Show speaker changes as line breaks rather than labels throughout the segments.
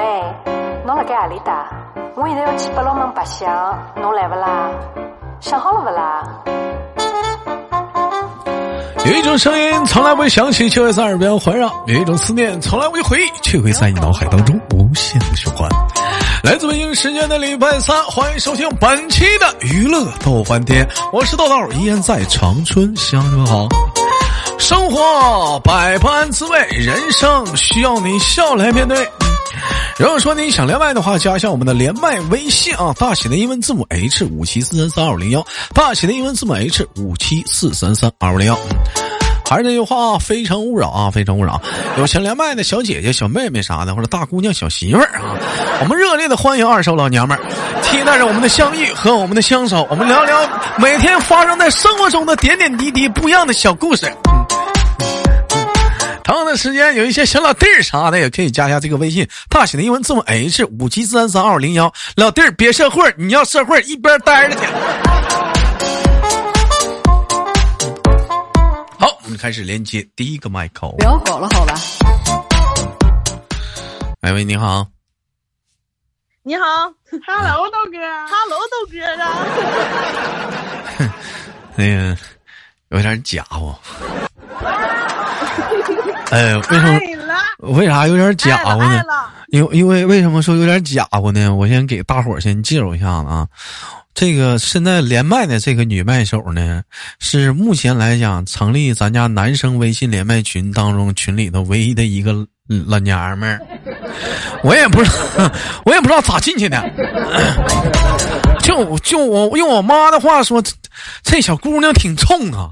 喂，侬辣盖阿里搭？我现在要去八龙门白相，侬来不啦？想好了不啦？
有一种声音从来不会响起，却会在耳边环绕；有一种思念从来不会回忆，却会在你脑海当中无限的循环。来自北京时间的礼拜三，欢迎收听本期的娱乐逗翻天，我是豆豆，依然在长春向你们好。生活百般滋味，人生需要你笑来面对。如果说你想连麦的话，加一下我们的连麦微信啊，大写的英文字母 H 五七四三三二五零幺，大写的英文字母 H 五七四三三二五零幺。还是那句话啊，非诚勿扰啊，非诚勿扰。有想连麦的小姐姐、小妹妹啥的，或者大姑娘、小媳妇儿啊，我们热烈的欢迎二手老娘们儿，期待着我们的相遇和我们的相守，我们聊聊每天发生在生活中的点点滴滴不一样的小故事。的时间，有一些小老弟儿啥的，也可以加一下这个微信，大写的英文字母 H 五七四三三二五零幺。老弟儿别社会，你要社会一边待着去。好，我们开始连接第一个麦克。
不要搞了，好吧？
哎喂，你好。
你好，Hello 豆哥，Hello 豆哥啊。
那个有点假乎。哎，为什么？为啥有点假乎呢？因为因为为什么说有点假乎呢？我先给大伙儿先介绍一下子啊。这个现在连麦的这个女麦手呢，是目前来讲成立咱家男生微信连麦群当中群里头唯一的一个老娘们儿。我也不知道，我也不知道咋进去的。就就我用我妈的话说，这小姑娘挺冲啊。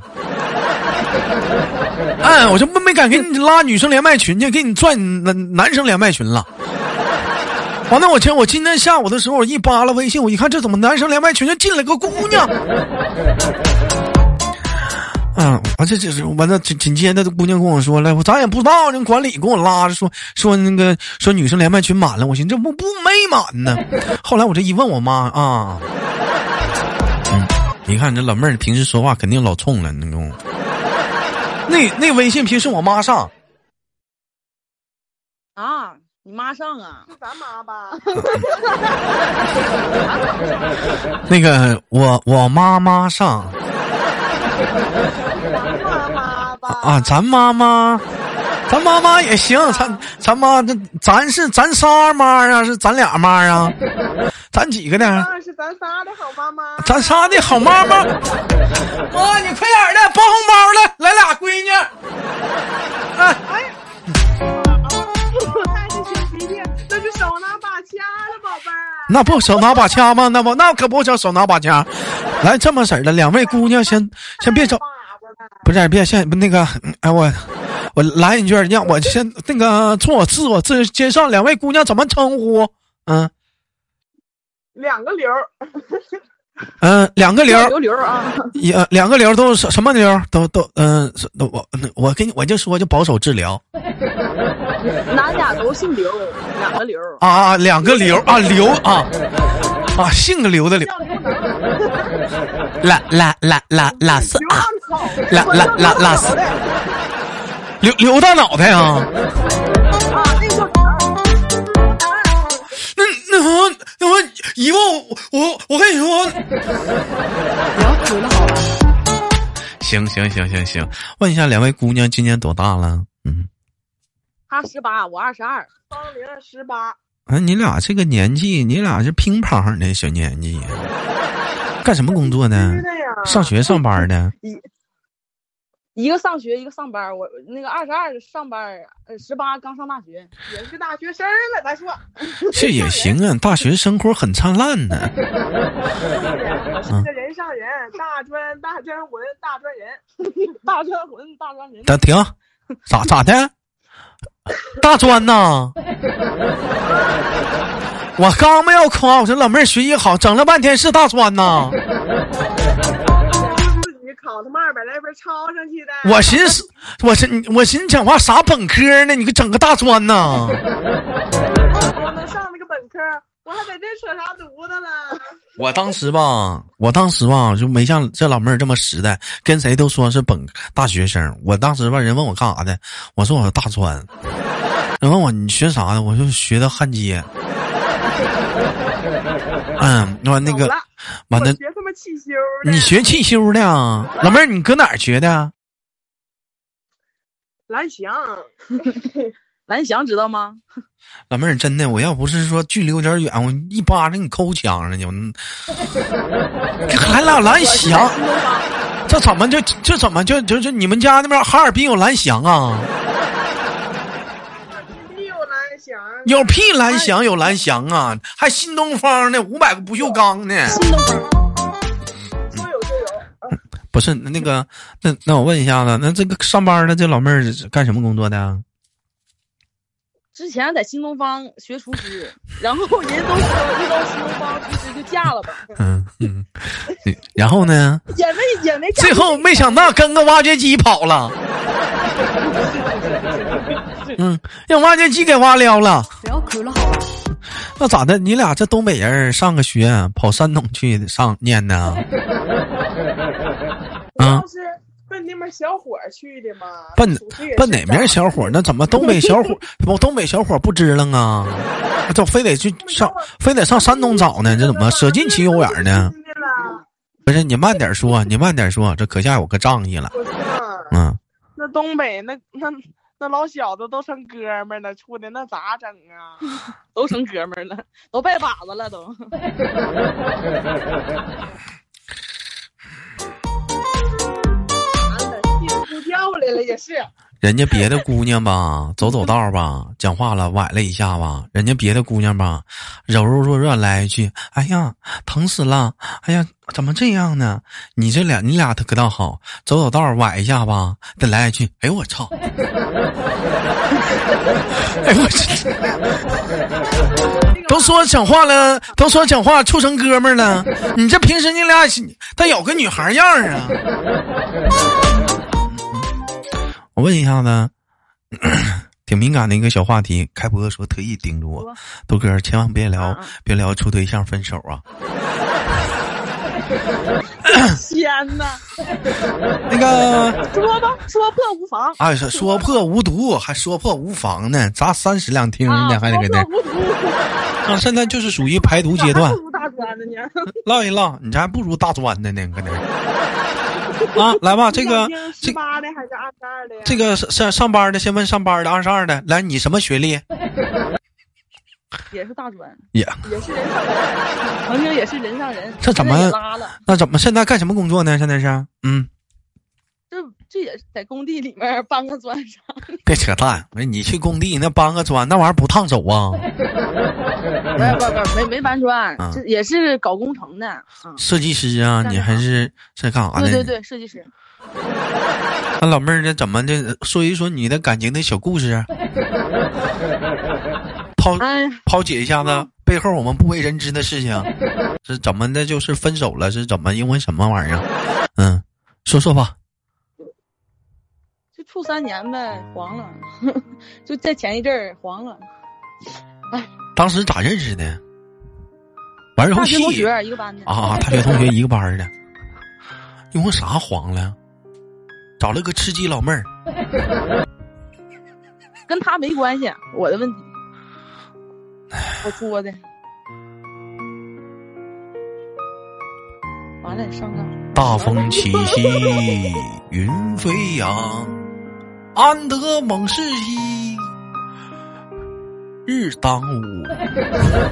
哎，我就没没敢给你拉女生连麦群去，给你转男男生连麦群了。完了，我今我今天下午的时候，我一扒拉微信，我一看这怎么男生连麦群就进来个姑娘？嗯，完这这是完了紧紧接着，这姑娘跟我说了，我咱也不知道，人管理给我拉着说说那个说女生连麦群满了，我寻思这不不没满呢。后来我这一问我妈啊，嗯，你看这老妹儿平时说话肯定老冲了，那种。那那微信平时我妈上。
啊。你妈上啊？是咱妈吧？
那个我我妈妈上。
咱妈妈吧？
啊，咱妈妈，咱妈妈也行。咱咱妈这咱是咱仨妈啊，是咱俩妈啊？咱几个
呢？是咱仨的好妈妈。
咱仨的好妈妈。妈，你快点的，包红包了，来俩闺女。
哎。
那不手拿把掐吗？那不那可不叫手拿把掐。来这么式儿的，两位姑娘先先别走，不是别先那个，哎我我来一句，让我先那个做我自我自介绍，两位姑娘怎么称呼？
嗯，两个刘。
嗯，两个刘。
刘刘啊。
也两个刘都是什么刘？都都嗯，都我我给你我就说就保守治疗。
哪俩都姓刘，两个刘
啊啊，两个刘啊，刘啊啊，姓刘的刘，拉拉拉拉拉丝啊，拉拉拉拉丝，刘刘大脑袋啊，那那我那我以后，我我跟你说？行行行行行，问一下两位姑娘今年多大了？嗯。
她十八，我二十二，芳龄十八。
啊，你俩这个年纪，你俩是乒乓的小年纪，干什么工作呢？上学上班的。
一一个上学，一个上班。我那个二十二上班，呃，十八刚上大学，也是大学生了。咱说
这也行啊，大学生活很灿烂呢。
是个人上人，大专大专魂 大专人，大专魂大专人。
停，咋咋的？大专呐！我刚没有夸，我说老妹儿学习好，整了半天是大专呐。
抄上去的。
我寻思，我寻我寻思讲话啥本科呢？你给整个大专呢？
我能上那个本科。我还在这扯啥犊子了？
我当时吧，我当时吧就没像这老妹儿这么实在，跟谁都说是本大学生。我当时吧，人问我干啥的，我说我是大专。人问我你学啥的，我就学的焊接。嗯，完那个完了，
学他妈汽修的。
你学汽修的啊？老妹儿，你搁哪儿学的？
蓝翔？
蓝翔知道吗？
老妹儿，真的，我要不是说距离有点远，我一巴掌给你抠墙上去。嗯 还老蓝翔，这怎么就这怎么就就就你们家那边哈尔滨有蓝翔啊？
没有蓝翔。
有屁蓝翔有蓝翔啊？还新东方呢，五百个不锈钢呢。
新东方
说有就有。
不是那个，那那我问一下子，那这个上班的这老妹儿是干什么工作的啊？
之前在新东方学厨师，然后人都说遇到新东方厨师就嫁了吧，
嗯嗯，然后呢？
也没也没嫁
最后没想到跟个挖掘机跑了。嗯，让挖掘机给挖撩了。
不要哭了好吧？
那咋的？你俩这东北人上个学，跑山东去上念呢？啊
是奔那边小伙儿去的嘛。
奔奔哪边小伙儿？那怎么东北小伙儿？我东北小伙儿不支棱啊？这非得去上，非得上山东找呢？这怎么舍近其有远呢？不是你慢点说，你慢点说，这可下有个仗义了。
不是？
嗯，
那东北那那那老小子都成哥们了，处的那咋整啊？
都成哥们了，都拜把子了都。
也是。
人家别的姑娘吧，走走道吧，讲话了崴了一下吧，人家别的姑娘吧，柔柔弱弱来一句：“哎呀，疼死了！哎呀，怎么这样呢？”你这俩，你俩可倒好，走走道崴一下吧，得来一句：“哎呦我操！” 哎呦我去！都说讲话了，都说讲话处成哥们儿了，你这平时你俩得有个女孩样啊！我问一下子，挺敏感的一个小话题，开播说特意叮嘱我，豆哥千万别聊别聊处对象分手啊！
天哪！
那个，
说吧，说破无妨。
哎，说说破无毒，还说破无妨呢，咋三室两厅
啊，
呢？还得给他
说破无毒，
啊！现在就是属于排毒阶段，
不如大专的呢。
唠一唠，你这还不如大专的呢，搁那儿。啊，来吧，这个这
十八的还是二十二的呀？
这个上上班的，先问上班的，二十二的，来，你什么学历？
也是大专，
也、
也是人上人，曾经也是人上人。
这怎么？那怎么现在干什么工作呢？现在是，嗯，
这这也是在工地里面搬个砖啥的。
别扯淡，你去工地那搬个砖，那玩意儿不烫手啊？
不不不，没没搬砖也是搞工程的。嗯，
设计师啊，你还是是干啥的？
对对对，设计师。
那老妹儿这怎么的？说一说你的感情的小故事，抛抛解一下子背后我们不为人知的事情，是怎么的？就是分手了，是怎么？因为什么玩意儿？嗯，说说吧。
就处三年呗，黄了，就在前一阵儿黄了。
哎当时咋认识的？玩游
大学同学一个班的，
啊，大学同学一个班儿的，因为啥黄了？找了个吃鸡老妹儿，
跟他没关系，我的问题。我作的。完了，上杠。
大风起兮云飞扬，安得猛士兮日当午，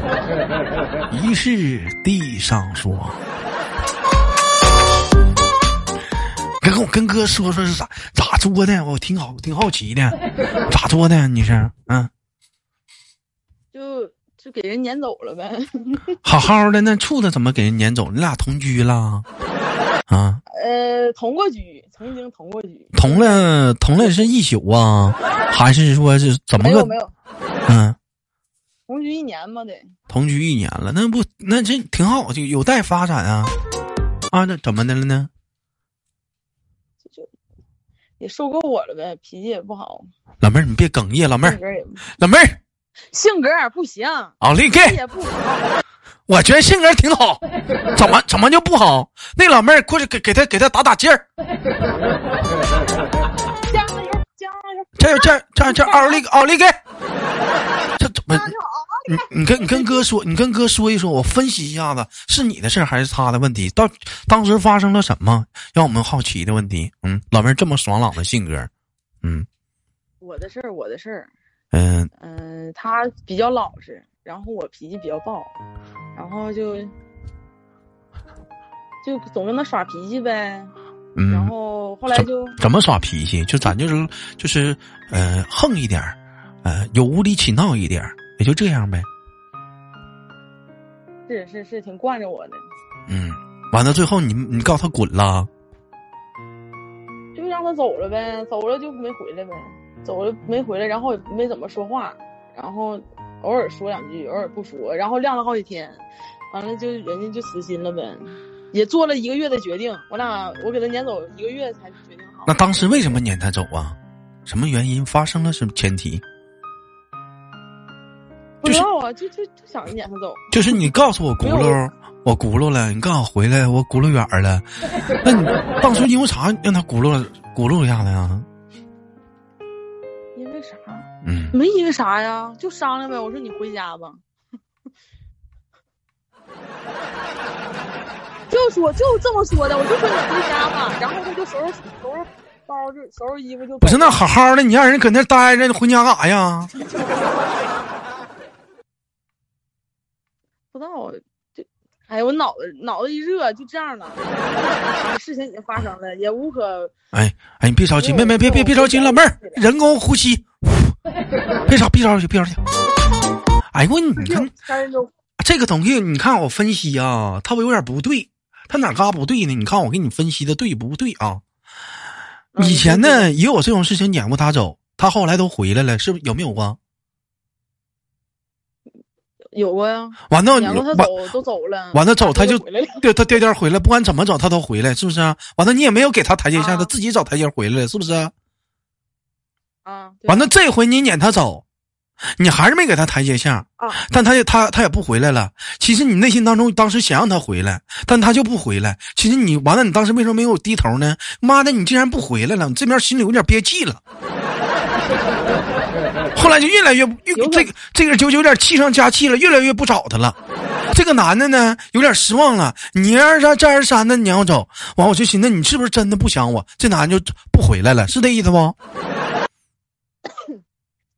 疑是地上霜。跟我跟哥说说是咋咋作的？我挺好，挺好奇的，咋作的？你是嗯，
就就给人撵走了呗。
好好的，那处的怎么给人撵走？你俩同居了？啊，
呃，同过居，曾经同过居。
同了同了是一宿啊，还是说是怎么个
没有没有，
嗯？
同居一年嘛得。
同居一年了，那不那这挺好，就有待发展啊。啊，那怎么的了呢？
也受够我了呗，脾气也不好，
老妹儿，你别哽咽，老妹儿，老妹儿，
性格也不行，
奥利给，
也不好。
我觉得性格挺好，怎么怎么就不好？那老妹儿过去给给他给他打打劲儿，
加油加油！
加油加油加油加油！奥利 奥利给，不是你你跟你跟哥说，你跟哥说一说，我分析一下子，是你的事儿还是他的问题？到当时发生了什么，让我们好奇的问题？嗯，老妹儿这么爽朗的性格，嗯
我的事儿，我的事儿。
嗯
嗯、他比较老实，然后我脾气比较暴，然后就就总跟他耍脾气呗。然
嗯，
后后来就
怎么耍脾气？就咱就是就是呃横一点儿，呃有无理取闹一点儿，也就这样呗。
是是是挺惯着我的，
嗯，完了最后你你告诉他滚了，
就让他走了呗，走了就没回来呗，走了没回来，然后也没怎么说话，然后偶尔说两句，偶尔不说，然后晾了好几天，完了就人家就死心了呗，也做了一个月的决定，我俩我给他撵走一个月才决定好。
那当时为什么撵他走啊？什么原因？发生了什么前提？
不知道啊，就就就想着撵他走。
就是你告诉我轱辘，我轱辘了，你刚好回来，我轱辘远了。那你当初因为啥让他轱辘轱辘一下子呀？
因为啥？
嗯，
没因为啥呀，就商量呗。我说你回家吧，就说就这么说的，我就说你回家吧。然后他就收拾收拾包，就收拾衣服就
不是那好好的，你让人搁那待着，你回家干啥呀？
不知道，就哎呀，我脑子脑子一热就这样了。事情已经发生了，也无可
哎哎，你别着急，妹妹别别别着急，老妹儿，人工呼吸，别吵别着急别吵去。哎呦，你看 这个东西，你看我分析啊，它有点不对，他哪嘎不对呢？你看我给你分析的对不对啊？
嗯
以前呢也有这种事情撵过他走，他后来都回来了，是不是有没有啊？
有过呀。
完了，完
撵过他走都走了，
完了走他就他颠颠回来，不管怎么走他都回来，是不是啊？完了你也没有给他台阶下，
啊
他自己找台阶回来了，是不是啊？
啊，
完了这回你撵他走，你还是没给他台阶下，
啊，
但他也他他也不回来了。其实你内心当中当时想让他回来，但他就不回来。其实你完了，你当时为什么没有低头呢？妈的，你竟然不回来了，你这边心里有点憋气了。后来就越来越越这个这个就有点气上加气了，越来越不找他了。这个男的呢，有点失望了。你二三再二三的撵我走，完我就寻思你是不是真的不想我？这男的就不回来了，是这意思不？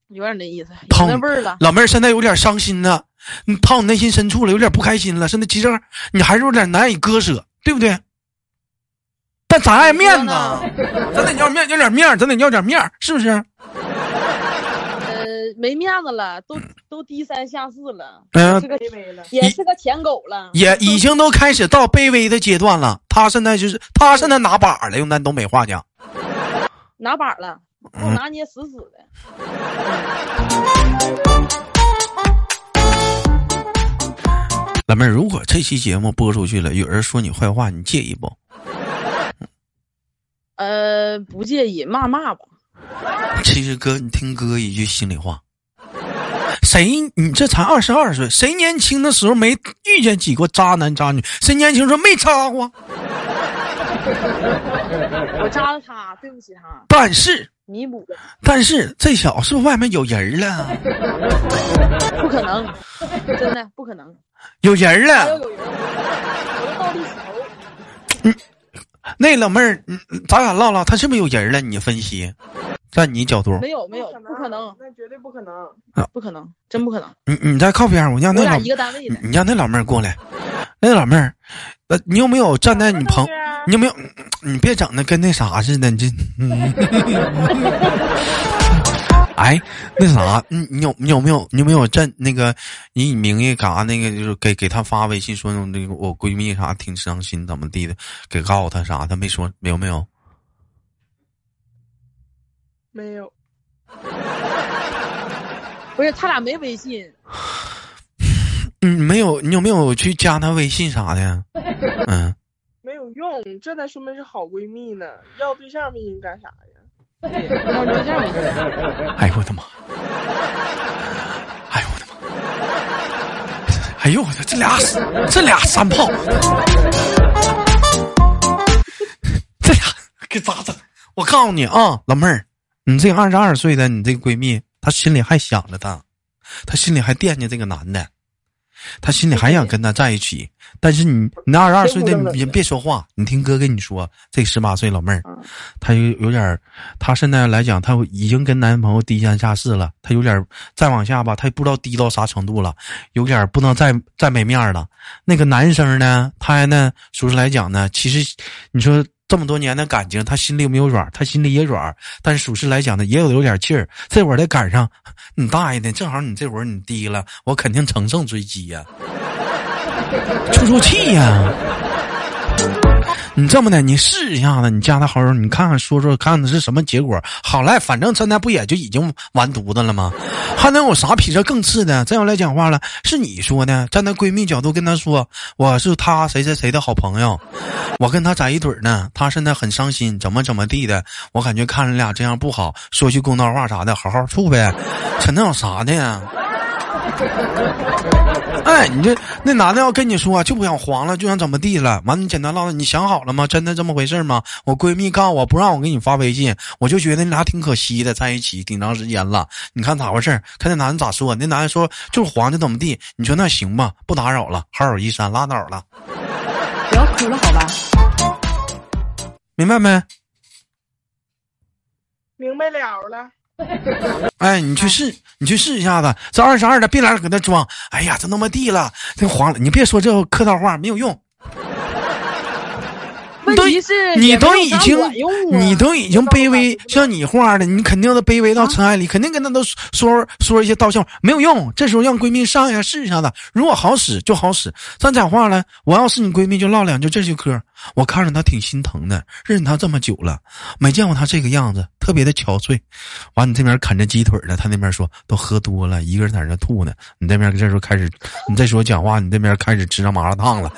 有点那意思，有那味儿了。
老妹儿现在有点伤心呢，你掏你内心深处了，有点不开心了。现在其实你还是有点难以割舍，对不对？但咱爱面子，咱得要面，要点面儿，咱得要点面，是不是？
呃，没面子了，都 都低三下四了，
嗯、
是个
卑微了。
也是个舔狗了。
也已经都开始到卑微的阶段了。他现在就是他现在拿把了，用咱东北话讲。
拿把了，给我
嗯
拿捏死死的。
老妹儿，如果这期节目播出去了，有人说你坏话，你介意不？
呃，不介意，骂骂吧。
其实哥，你听哥一句心里话，谁你这才二十二岁，谁年轻的时候没遇见几个渣男渣女？谁年轻时候没渣过？
我扎了他，对不起他，
但是，
弥补，
但是这小子是不是外面有人了？
不可能，真的不可能。
有人了。
有人，我的倒立起头。
那老妹儿，嗯咱俩唠唠，他是不是有人了？你分析，在你角度，
没有没有，不可能，
那绝对不可能。
不可能，真不可能。
你你再靠边，我让那老
我俩一个单位的，
你你让那老妹儿过来。那老妹儿，呃，你有没有站在你朋？你有没有？你别整的跟那啥似的，你这。嗯 哎，那啥，你你有你有没有你有没有在那个以你名义干啥那个就是给给他发微信说那个我闺蜜啥挺伤心怎么地的，给告诉他啥？他没说有没有？
没有，
不是他俩没微信，
嗯，没有，你有没有去加他微信啥的？嗯，
没有用，这才说明是好闺蜜呢。要对象微信干啥呀？
哎呦我的妈！哎呦我的妈！哎呦我的这俩这俩山炮，这俩给咋整？我告诉你啊，老妹儿，你这二十二岁的你这个闺蜜，她心里还想着他，她心里还惦记这个男的，他心里还想跟他在一起。但是你，你二十二岁的你别说话，你听哥跟你说，这十八岁老妹儿，她有有点儿，她现在来讲，她已经跟男朋友低三下四了，她有点再往下吧，她也不知道低到啥程度了，有点不能再再没面了。那个男生呢，他呢，说实来讲呢，其实你说。这么多年的感情，他心里没有软，他心里也软，但是属实来讲呢，也有有点气儿。这会儿得赶上你大爷的，正好你这会儿你低了，我肯定乘胜追击呀，出出气呀。你这么的，你试一下子，你加他好友，你看看说说，看看是什么结果。好赖，反正现在不也就已经完犊子了吗？还能有啥比这更次的？再要来讲话了，是你说的，站在闺蜜角度跟她说，我是她谁谁谁的好朋友，我跟她在一堆呢，她现在很伤心，怎么怎么地的，我感觉看着俩这样不好，说句公道话啥的，好好处呗，这能有啥的呀？哎，你这那男的要跟你说就不想黄了，就想怎么地了？完，你简单唠唠，你想好了吗？真的这么回事吗？我闺蜜告诉我不让我给你发微信，我就觉得你俩挺可惜的，在一起挺长时间了。你看咋回事？看那男的咋说？那男的说就是黄的怎么地？你说那行吧，不打扰了，好友一删，拉倒了。
不要哭了，好吧？
明白没？
明白了了。
哎，你去试，你去试一下子。这二十二的，别来搁那装。哎呀，这那么地了，这黄了。你别说这客套话，没有用。
问题是，
你都已经，你都已经卑微，像你话的，你肯定都卑微到尘埃里，肯定跟他都说说一些道歉，没有用。这时候让闺蜜上一下试一下子，如果好使就好使。咱讲话了，我要是你闺蜜，就唠两句这句嗑。我看着他挺心疼的，认识他这么久了，没见过他这个样子，特别的憔悴。完，你这边啃着鸡腿呢，他那边说都喝多了，一个人在那吐呢。你这边这时候开始，你再说讲话，你这边开始吃上麻辣烫了，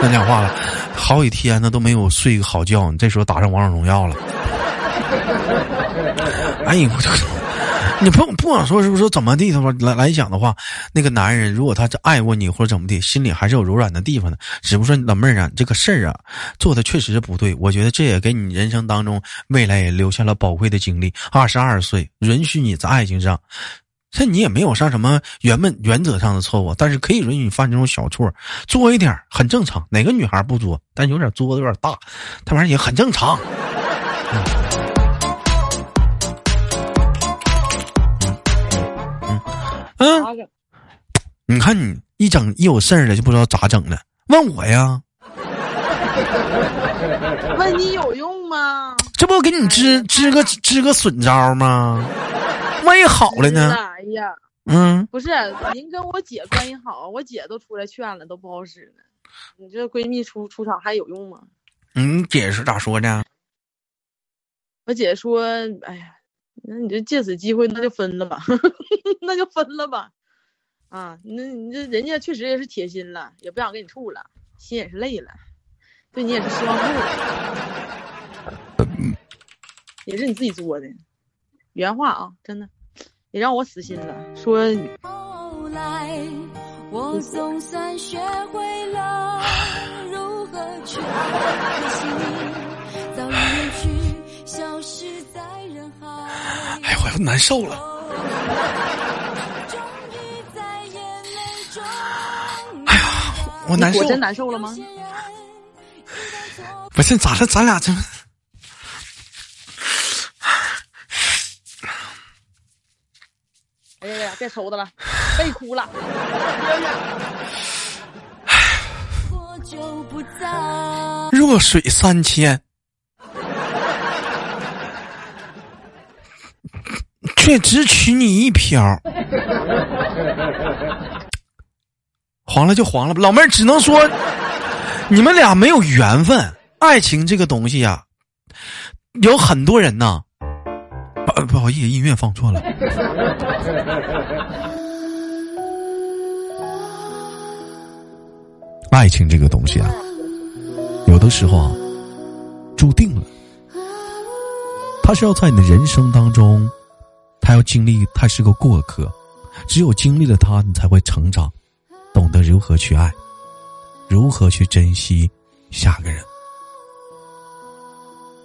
那讲话了，好几天呢都没有睡个好觉。你这时候打上王者荣耀了，哎呀，我就。你不不管说是不是怎么地的话来来讲的话，那个男人如果他爱过你或者怎么地，心里还是有柔软的地方的。只不过说老妹儿啊，这个事儿啊做的确实是不对。我觉得这也给你人生当中未来也留下了宝贵的经历。二十二岁，允许你在爱情上，这你也没有上什么原本原则上的错误，但是可以允许你犯这种小错，作一点很正常。哪个女孩不作？但有点作的有点大，他玩意儿也很正常。嗯，你看你一整一有事儿了就不知道咋整了，问我呀？
问你有用吗？
这不给你支支个支个损招吗？万一好了呢？
哎呀，
嗯，
不是，您跟我姐关系好，我姐都出来劝了，都不好使呢。你这闺蜜出出场还有用吗？
嗯，姐是咋说的？
我姐说，哎呀。那你就借此机会，那就分了吧，那就分了吧，啊，那你这人家确实也是铁心了，也不想跟你处了，心也是累了，对你也是失望透了，也是你自己作的，原话啊，真的，也让我死心了。说，后来我总算学会了如何去爱，早已远去，消失在人海。
哎，我要难受了。哎呀，我难受。
我真难受了吗？
不是咋了？咱俩这……
哎呀呀！别抽他了，别哭了。
弱水三千。却只取你一瓢，黄了就黄了吧，老妹儿只能说，你们俩没有缘分。爱情这个东西呀，有很多人呐，不不好意思，音乐放错了。爱情这个东西啊，有的时候啊，注定了，它是要在你的人生当中。他要经历，他是个过客，只有经历了他，你才会成长，懂得如何去爱，如何去珍惜下个人。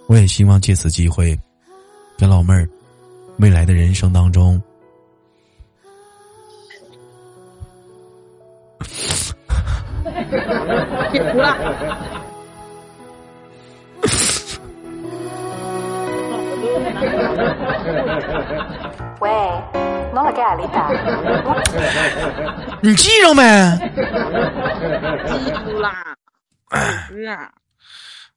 我也希望借此机会，跟老妹儿，未来的人生当中。
辛苦了。
喂，侬辣盖何里搭？
你记着没？
记住啦，是啊，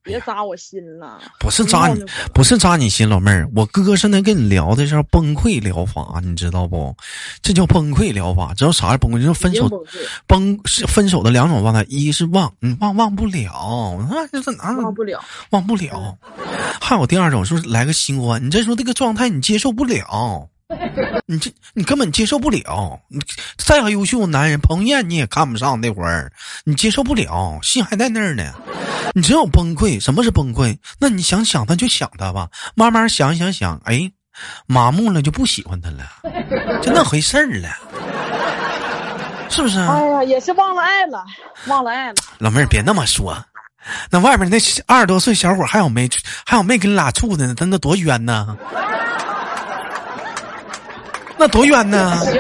别扎我心了。
不是扎你，不是扎你心，老妹儿。我哥现在跟你聊的是崩溃疗法，你知道不？这叫崩溃疗法。知道啥是崩溃？就是分手
崩
崩是分手的两种状态，一是忘，你忘忘不了，啊，这这哪
忘不了。
忘不了。还有第二种，就是来个新欢，你这时候这个状态你接受不了，你这你根本接受不了。你再个优秀的男人，彭于晏你也看不上那会儿，你接受不了，心还在那儿呢。你只有崩溃，什么是崩溃？那你想想他就想他吧，慢慢想想想，哎，麻木了就不喜欢他了，就那回事儿了，是不是？
哎呀，也是忘了爱了，忘了爱了。
老妹儿别那么说，那外面那二十多岁小伙还有没还有没跟你俩处的呢？他那多冤呢？那多冤呢？
行，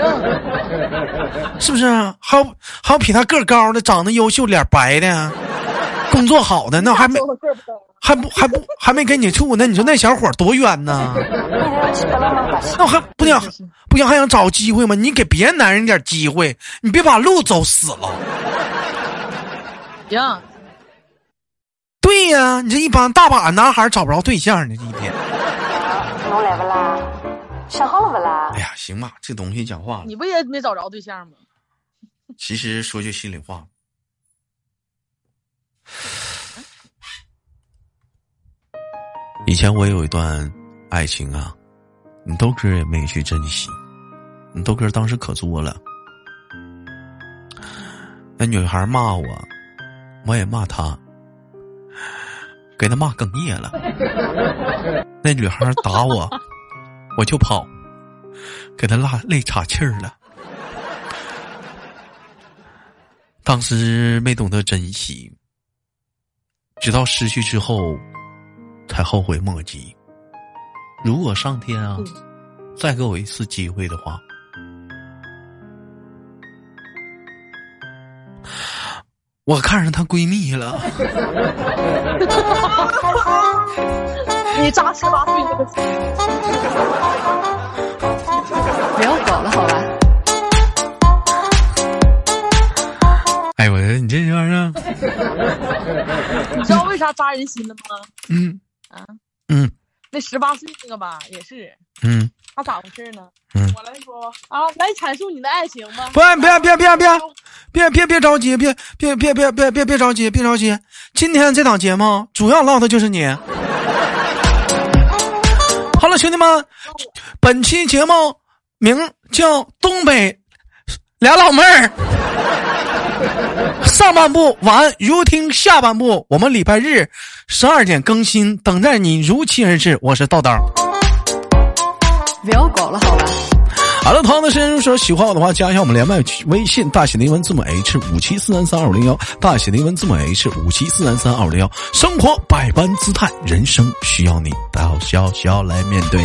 是不是？还有还有比他个儿高的，长得优秀，脸白的，工作好的，那还没。还不还不还没跟你处呢？你说那小伙多冤呢. 那还不想不想还想找机会吗？你给别的男人点机会，你别把路走死了。
行，
对呀，你这一帮大把男孩找不着对象呢，这一天。
想好了不啦
哎？呀，行吧，这东西讲话了。
你不也没找着对象吗？
其实说句心里话，以前我有一段爱情啊，你豆哥也没去珍惜，你豆哥当时可作了。那女孩骂我，我也骂她，给她骂哽咽了。那女孩打我，我就跑，给她拉累岔气儿了。当时没懂得珍惜，直到失去之后，才后悔莫及。如果上天啊，再给我一次机会的话，我看上她闺蜜了。
你扎十八岁那个心，
没有搞了，好吧？
哎，我说你这玩意儿，
你知道为啥扎人心了吗？
嗯
啊，
嗯
那十八岁那个吧，也是
嗯，
他咋回事呢？
嗯
我来说吧啊，来阐述你的爱情吧。
不，别别别别别别别着急，别别别别别别别着急，别着急。今天这档节目主要唠的就是你。兄弟们，本期节目名叫《东北俩老妹儿》。上半部完，如听下半部。我们礼拜日十二点更新，等待你如期而至。我是豆豆。
不要搞了，好吧？
好了，同样的时间，如果说喜欢我的话，加一下我们连麦微信，大写的英文字母 H 五七四三三二五零幺，大写的英文字母 H 五七四三三二五零幺。生活百般姿态，人生需要你到笑笑来面对。